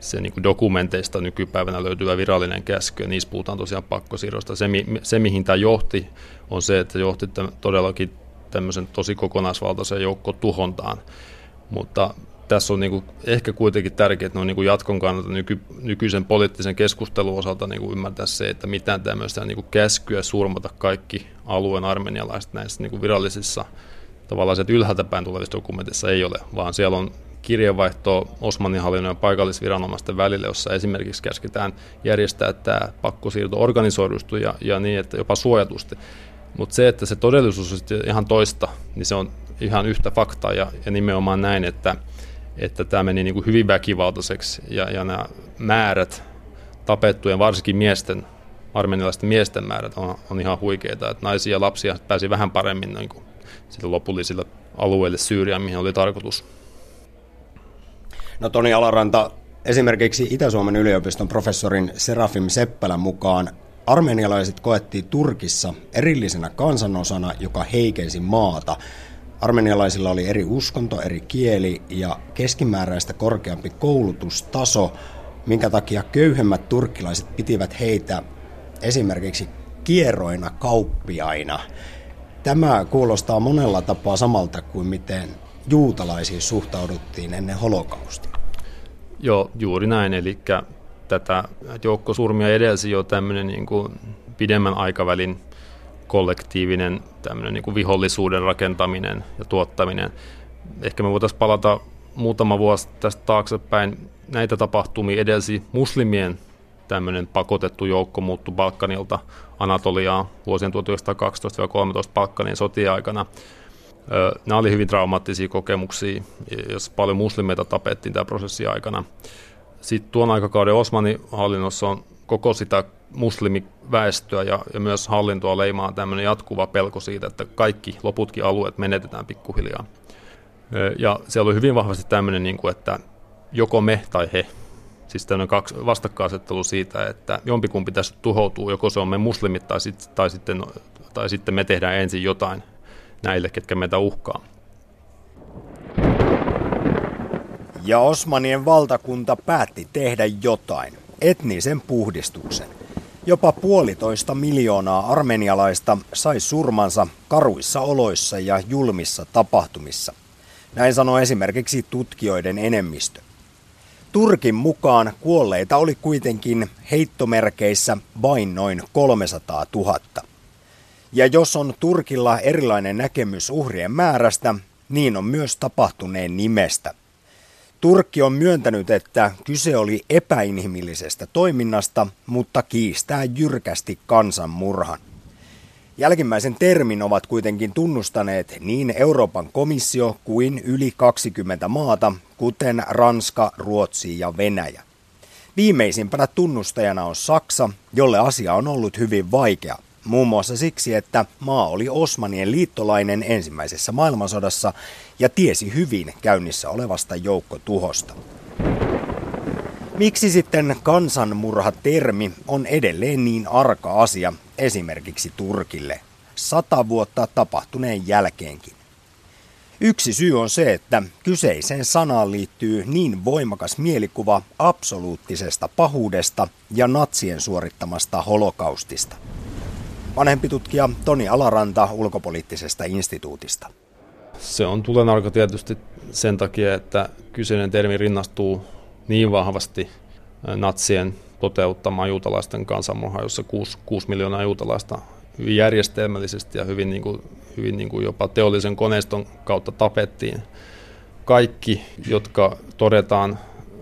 se niin kuin dokumenteista nykypäivänä löytyvä virallinen käsky, ja niissä puhutaan tosiaan pakkosiirrosta. Se, se, mihin tämä johti, on se, että johti todellakin tämmöisen tosi kokonaisvaltaisen joukko tuhontaan. Mutta tässä on niin kuin ehkä kuitenkin tärkeää, että on niin kuin jatkon kannalta nyky, nykyisen poliittisen keskustelun osalta niin kuin ymmärtää se, että mitään tämmöistä niin kuin käskyä surmata kaikki alueen armenialaiset näissä niin kuin virallisissa tavallaan ylhäältä päin tulevissa dokumenteissa ei ole, vaan siellä on kirjeenvaihtoa Osmanin ja paikallisviranomaisten välillä, jossa esimerkiksi käsketään järjestää tämä pakkosiirto organisoidusti ja, ja niin, että jopa suojatusti. Mutta se, että se todellisuus on ihan toista, niin se on ihan yhtä faktaa ja, ja nimenomaan näin, että, että tämä meni niin kuin hyvin väkivaltaiseksi ja, ja nämä määrät tapettujen, varsinkin miesten, armenialaisten miesten määrät on, on ihan huikeita, että naisia ja lapsia pääsi vähän paremmin niin kuin lopullisille alueille Syyriaan, mihin oli tarkoitus.
No Toni Alaranta, esimerkiksi Itä-Suomen yliopiston professorin Serafim Seppälän mukaan armenialaiset koettiin Turkissa erillisenä kansanosana, joka heikensi maata. Armenialaisilla oli eri uskonto, eri kieli ja keskimääräistä korkeampi koulutustaso, minkä takia köyhemmät turkkilaiset pitivät heitä esimerkiksi kierroina kauppiaina. Tämä kuulostaa monella tapaa samalta kuin miten juutalaisiin suhtauduttiin ennen holokaustia.
Joo, juuri näin. Eli tätä joukkosurmia edelsi jo tämmöinen niin kuin pidemmän aikavälin kollektiivinen tämmöinen niin kuin vihollisuuden rakentaminen ja tuottaminen. Ehkä me voitaisiin palata muutama vuosi tästä taaksepäin. Näitä tapahtumia edelsi muslimien tämmöinen pakotettu joukko muuttui Balkanilta Anatoliaan vuosien 1912-13 Balkanin sotien aikana. Nämä oli hyvin traumaattisia kokemuksia, jos paljon muslimeita tapettiin tämän prosessin aikana. Sitten tuon aikakauden Osmanin hallinnossa on koko sitä muslimiväestöä ja, ja myös hallintoa leimaa tämmöinen jatkuva pelko siitä, että kaikki loputkin alueet menetetään pikkuhiljaa. Ja siellä oli hyvin vahvasti tämmöinen, niin kuin, että joko me tai he, siis tämmöinen kaksi vastakkainasettelu siitä, että jompikumpi tässä tuhoutuu, joko se on me muslimit tai, sit, tai, sitten, tai sitten me tehdään ensin jotain näille, ketkä meitä uhkaa.
Ja Osmanien valtakunta päätti tehdä jotain, etnisen puhdistuksen. Jopa puolitoista miljoonaa armenialaista sai surmansa karuissa oloissa ja julmissa tapahtumissa. Näin sanoi esimerkiksi tutkijoiden enemmistö. Turkin mukaan kuolleita oli kuitenkin heittomerkeissä vain noin 300 000. Ja jos on Turkilla erilainen näkemys uhrien määrästä, niin on myös tapahtuneen nimestä. Turkki on myöntänyt, että kyse oli epäinhimillisestä toiminnasta, mutta kiistää jyrkästi kansanmurhan. Jälkimmäisen termin ovat kuitenkin tunnustaneet niin Euroopan komissio kuin yli 20 maata, kuten Ranska, Ruotsi ja Venäjä. Viimeisimpänä tunnustajana on Saksa, jolle asia on ollut hyvin vaikea. Muun muassa siksi, että maa oli Osmanien liittolainen ensimmäisessä maailmansodassa ja tiesi hyvin käynnissä olevasta joukkotuhosta. Miksi sitten kansanmurha-termi on edelleen niin arka asia esimerkiksi Turkille sata vuotta tapahtuneen jälkeenkin? Yksi syy on se, että kyseiseen sanaan liittyy niin voimakas mielikuva absoluuttisesta pahuudesta ja natsien suorittamasta holokaustista. Vanhempi tutkija Toni Alaranta ulkopoliittisesta instituutista.
Se on tulenarko tietysti sen takia, että kyseinen termi rinnastuu niin vahvasti natsien toteuttamaan juutalaisten kansanmurhaa, jossa 6, 6 miljoonaa juutalaista hyvin järjestelmällisesti ja hyvin, niin kuin, hyvin niin kuin jopa teollisen koneiston kautta tapettiin. Kaikki, jotka todetaan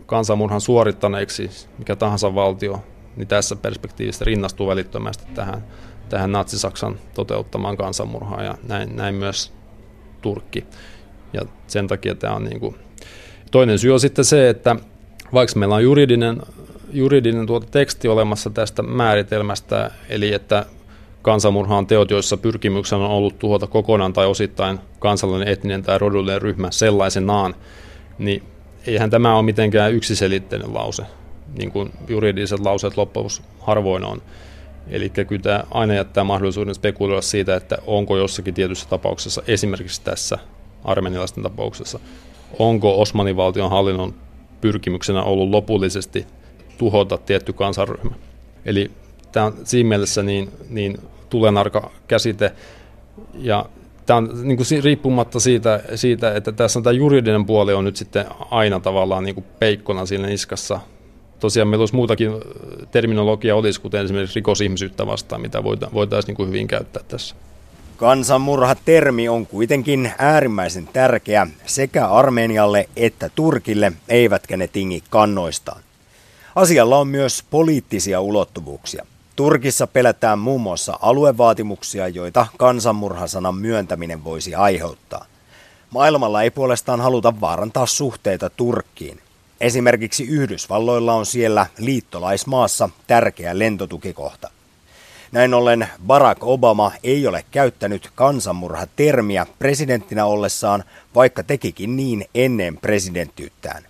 kansanmurhan suorittaneeksi, mikä tahansa valtio, niin tässä perspektiivissä rinnastuu välittömästi tähän, tähän Natsi-Saksan toteuttamaan kansanmurhaan ja näin, näin myös Turkki. Ja sen takia tämä on niin kuin... Toinen syy on sitten se, että vaikka meillä on juridinen, juridinen tuota teksti olemassa tästä määritelmästä, eli että kansanmurha on teot, joissa pyrkimyksenä on ollut tuhota kokonaan tai osittain kansallinen, etninen tai rodullinen ryhmä sellaisenaan, niin eihän tämä ole mitenkään yksiselitteinen lause, niin kuin juridiset lauseet loppujen harvoin on. Eli kyllä tämä aina jättää mahdollisuuden spekuloida siitä, että onko jossakin tietyssä tapauksessa, esimerkiksi tässä armenialaisten tapauksessa, onko Osmanin valtion hallinnon pyrkimyksenä ollut lopullisesti tuhota tietty kansanryhmä. Eli tämä on siinä mielessä niin, niin tulenarka käsite, ja tämä on niin kuin riippumatta siitä, siitä, että tässä on tämä juridinen puoli on nyt sitten aina tavallaan niin kuin peikkona siinä niskassa. Tosiaan meillä olisi muutakin terminologia olisi, kuten esimerkiksi rikosihmisyyttä vastaan, mitä voitaisiin niin hyvin käyttää tässä.
Kansanmurha-termi on kuitenkin äärimmäisen tärkeä sekä Armenialle että Turkille, eivätkä ne tingi kannoistaan. Asialla on myös poliittisia ulottuvuuksia. Turkissa pelätään muun muassa aluevaatimuksia, joita kansanmurhasanan myöntäminen voisi aiheuttaa. Maailmalla ei puolestaan haluta vaarantaa suhteita Turkkiin. Esimerkiksi Yhdysvalloilla on siellä liittolaismaassa tärkeä lentotukikohta. Näin ollen Barack Obama ei ole käyttänyt kansanmurha-termiä presidenttinä ollessaan, vaikka tekikin niin ennen presidenttiyttään.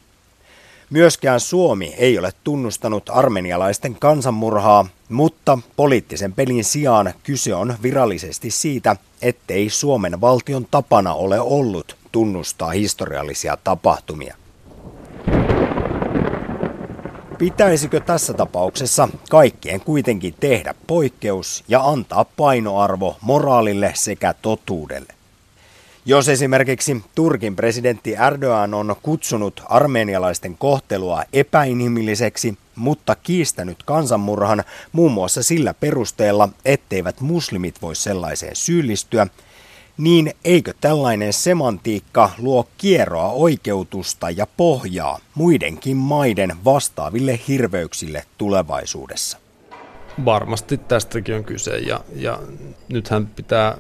Myöskään Suomi ei ole tunnustanut armenialaisten kansanmurhaa, mutta poliittisen pelin sijaan kyse on virallisesti siitä, ettei Suomen valtion tapana ole ollut tunnustaa historiallisia tapahtumia. Pitäisikö tässä tapauksessa kaikkien kuitenkin tehdä poikkeus ja antaa painoarvo moraalille sekä totuudelle? Jos esimerkiksi Turkin presidentti Erdogan on kutsunut armenialaisten kohtelua epäinhimilliseksi, mutta kiistänyt kansanmurhan muun muassa sillä perusteella, etteivät muslimit voi sellaiseen syyllistyä, niin eikö tällainen semantiikka luo kierroa oikeutusta ja pohjaa muidenkin maiden vastaaville hirveyksille tulevaisuudessa?
Varmasti tästäkin on kyse ja, ja nythän pitää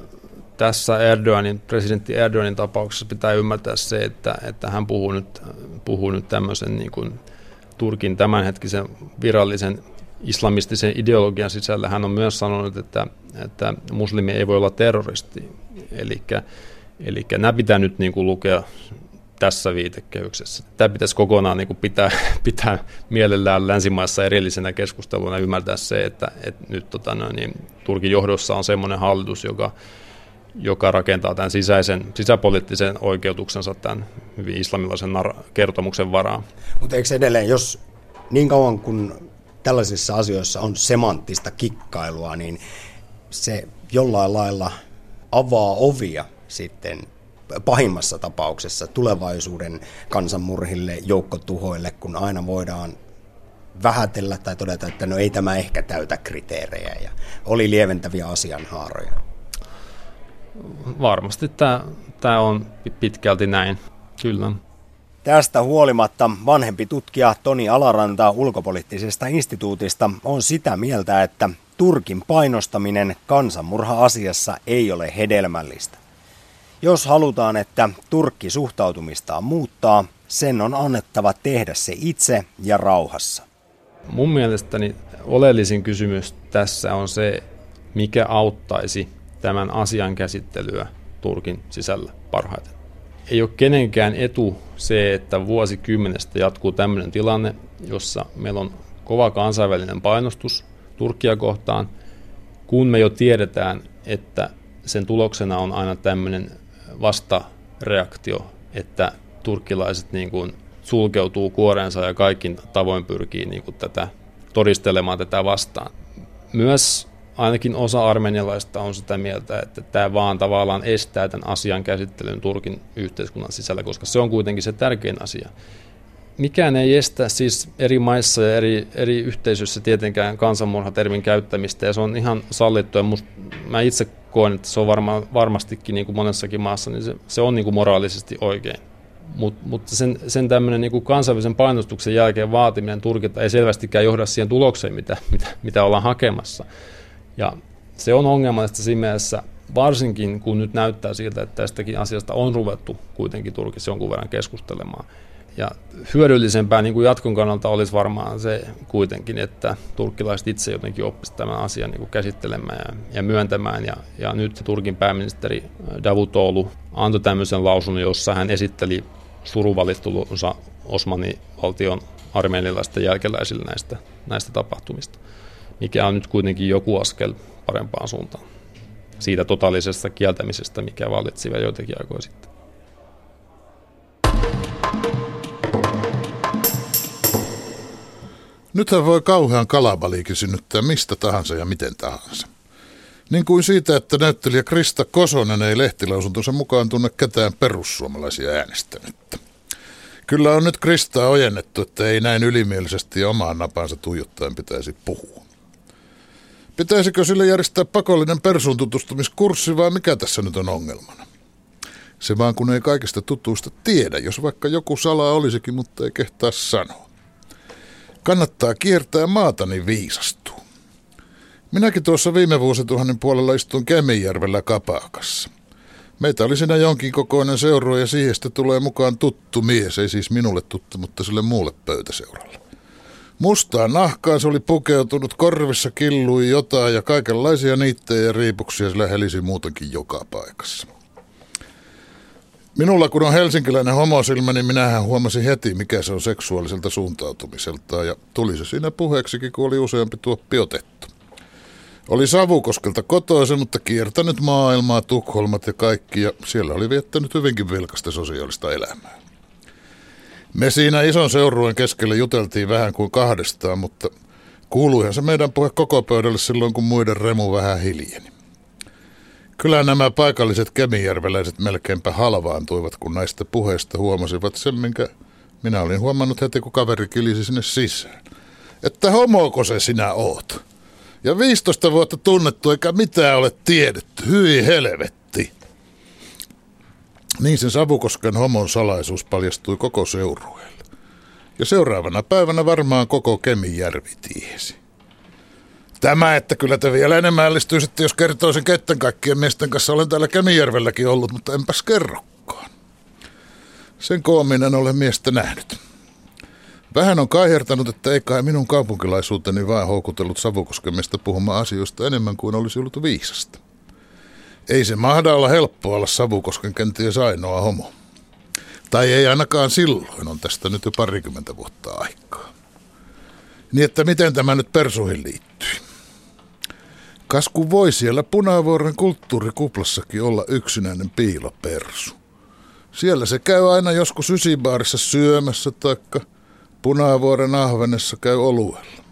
tässä Erdoganin, presidentti Erdoganin tapauksessa pitää ymmärtää se, että, että hän puhuu nyt, puhuu nyt tämmöisen niin kuin Turkin tämänhetkisen virallisen islamistisen ideologian sisällä. Hän on myös sanonut, että, että muslimi ei voi olla terroristi. Eli nämä pitää nyt niin kuin lukea tässä viitekehyksessä. Tämä pitäisi kokonaan niin kuin pitää, pitää mielellään länsimaissa erillisenä keskusteluna ymmärtää se, että, että nyt tota, niin, Turkin johdossa on sellainen hallitus, joka, joka rakentaa tämän sisäisen, sisäpoliittisen oikeutuksensa tämän hyvin islamilaisen kertomuksen varaan.
Mutta eikö edelleen, jos niin kauan kun tällaisissa asioissa on semanttista kikkailua, niin se jollain lailla avaa ovia sitten pahimmassa tapauksessa tulevaisuuden kansanmurhille, joukkotuhoille, kun aina voidaan vähätellä tai todeta, että no ei tämä ehkä täytä kriteerejä ja oli lieventäviä asianhaaroja.
Varmasti tämä, tämä on pitkälti näin, kyllä.
Tästä huolimatta vanhempi tutkija Toni Alaranta ulkopoliittisesta instituutista on sitä mieltä, että Turkin painostaminen kansanmurha-asiassa ei ole hedelmällistä. Jos halutaan, että Turkki suhtautumistaan muuttaa, sen on annettava tehdä se itse ja rauhassa.
Mun mielestäni oleellisin kysymys tässä on se, mikä auttaisi tämän asian käsittelyä Turkin sisällä parhaiten. Ei ole kenenkään etu se, että vuosikymmenestä jatkuu tämmöinen tilanne, jossa meillä on kova kansainvälinen painostus Turkia kohtaan, kun me jo tiedetään, että sen tuloksena on aina tämmöinen vastareaktio, että turkkilaiset niin kuin sulkeutuu kuoreensa ja kaikin tavoin pyrkii niin kuin tätä todistelemaan tätä vastaan. Myös ainakin osa armenialaista on sitä mieltä, että tämä vaan tavallaan estää tämän asian käsittelyn Turkin yhteiskunnan sisällä, koska se on kuitenkin se tärkein asia. Mikään ei estä siis eri maissa ja eri, eri yhteisöissä tietenkään kansanmurhatermin käyttämistä, ja se on ihan sallittu, ja must, mä itse koen, että se on varma, varmastikin niin kuin monessakin maassa, niin se, se on niin kuin moraalisesti oikein. Mut, mutta sen, sen tämmöinen niin kansainvälisen painostuksen jälkeen vaatiminen Turkilta ei selvästikään johda siihen tulokseen, mitä, mitä, mitä ollaan hakemassa. Ja se on ongelmallista siinä mielessä, varsinkin kun nyt näyttää siltä, että tästäkin asiasta on ruvettu kuitenkin Turkissa jonkun verran keskustelemaan. Ja hyödyllisempää niin kuin jatkon kannalta olisi varmaan se kuitenkin, että turkkilaiset itse jotenkin oppisivat tämän asian niin kuin käsittelemään ja, ja myöntämään. Ja, ja nyt Turkin pääministeri Davutoglu antoi tämmöisen lausunnon, jossa hän esitteli suruvalittelunsa Osmanin valtion armeenilaisten jälkeläisille näistä, näistä tapahtumista mikä on nyt kuitenkin joku askel parempaan suuntaan siitä totaalisesta kieltämisestä, mikä vallitsi vielä joitakin aikoja sitten.
Nythän voi kauhean kalabaliikin synnyttää mistä tahansa ja miten tahansa. Niin kuin siitä, että näyttelijä Krista Kosonen ei lehtilausuntonsa mukaan tunne ketään perussuomalaisia äänestänyttä. Kyllä on nyt Kristaa ojennettu, että ei näin ylimielisesti omaan napansa tuijottaen pitäisi puhua. Pitäisikö sille järjestää pakollinen persuun tutustumiskurssi vai mikä tässä nyt on ongelmana? Se vaan kun ei kaikista tutuista tiedä, jos vaikka joku salaa olisikin, mutta ei kehtaa sanoa. Kannattaa kiertää maata, niin viisastuu. Minäkin tuossa viime vuosituhannen puolella istuin Kemijärvellä kapakassa. Meitä oli siinä jonkin kokoinen seuro ja siihen tulee mukaan tuttu mies, ei siis minulle tuttu, mutta sille muulle pöytäseuralle. Mustaan nahkaan se oli pukeutunut, korvissa killui jotain ja kaikenlaisia niittejä ja riipuksia sillä helisi muutenkin joka paikassa. Minulla kun on helsinkiläinen homosilmä, niin minähän huomasin heti, mikä se on seksuaaliselta suuntautumiselta ja tuli se siinä puheeksikin, kun oli useampi tuoppi otettu. Oli Savukoskelta kotoisin, mutta kiertänyt maailmaa, Tukholmat ja kaikki, ja siellä oli viettänyt hyvinkin vilkasta sosiaalista elämää. Me siinä ison seurueen keskellä juteltiin vähän kuin kahdestaan, mutta kuuluihan se meidän puhe koko pöydälle silloin, kun muiden remu vähän hiljeni. Kyllä nämä paikalliset kemijärveläiset melkeinpä halvaantuivat, kun näistä puheista huomasivat sen, minkä minä olin huomannut heti, kun kaveri kilisi sinne sisään. Että homoko se sinä oot? Ja 15 vuotta tunnettu eikä mitään ole tiedetty. Hyi helvetti. Niin sen Savukosken homon salaisuus paljastui koko seurueelle. Ja seuraavana päivänä varmaan koko Kemijärvi tiesi. Tämä, että kyllä te vielä enemmän ällistyisitte, jos kertoisin ketten kaikkien miesten kanssa. Olen täällä Kemijärvelläkin ollut, mutta enpäs kerrokaan. Sen koominen olen miestä nähnyt. Vähän on kaihertanut, että ei kai minun kaupunkilaisuuteni vaan houkutellut Savukoskemista puhumaan asioista enemmän kuin olisi ollut viisasta. Ei se mahda olla helppoa olla Savukosken kenties ainoa homo. Tai ei ainakaan silloin, on tästä nyt jo parikymmentä vuotta aikaa. Niin että miten tämä nyt persuihin liittyy? Kasku voi siellä Punavuoren kulttuurikuplassakin olla yksinäinen piilopersu. Siellä se käy aina joskus ysibaarissa syömässä taikka Punavuoren ahvenessa käy oluella.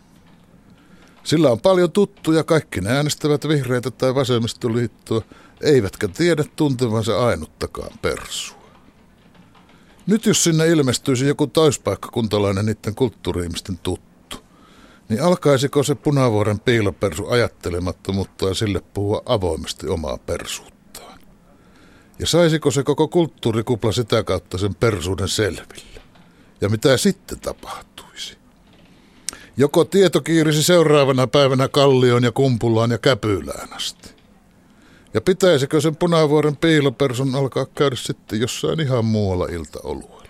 Sillä on paljon tuttuja, kaikki ne äänestävät vihreitä tai vasemmistoliittoa, eivätkä tiedä tuntevansa ainuttakaan persua. Nyt jos sinne ilmestyisi joku toispaikkakuntalainen niiden kulttuuriimisten tuttu, niin alkaisiko se punavuoren piilopersu ajattelemattomuutta ja sille puhua avoimesti omaa persuuttaan? Ja saisiko se koko kulttuurikupla sitä kautta sen persuuden selville? Ja mitä sitten tapahtuisi? Joko tieto kiirisi seuraavana päivänä Kallioon ja Kumpulaan ja Käpylään asti? Ja pitäisikö sen punavuoren piiloperson alkaa käydä sitten jossain ihan muualla iltaolueella?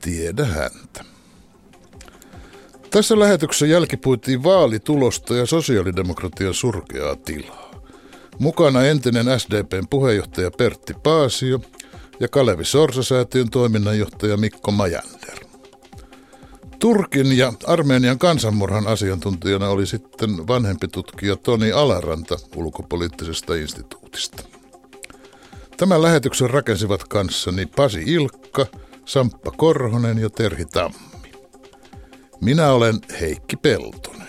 Tiedä häntä. Tässä lähetyksessä jälkipuitiin vaalitulosta ja sosiaalidemokratian surkeaa tilaa. Mukana entinen SDPn puheenjohtaja Pertti Paasio ja Kalevi Sorsa-säätiön toiminnanjohtaja Mikko Majander. Turkin ja Armenian kansanmurhan asiantuntijana oli sitten vanhempi tutkija Toni Alaranta ulkopoliittisesta instituutista. Tämän lähetyksen rakensivat kanssani Pasi Ilkka, Samppa Korhonen ja Terhi Tammi. Minä olen Heikki Pelto.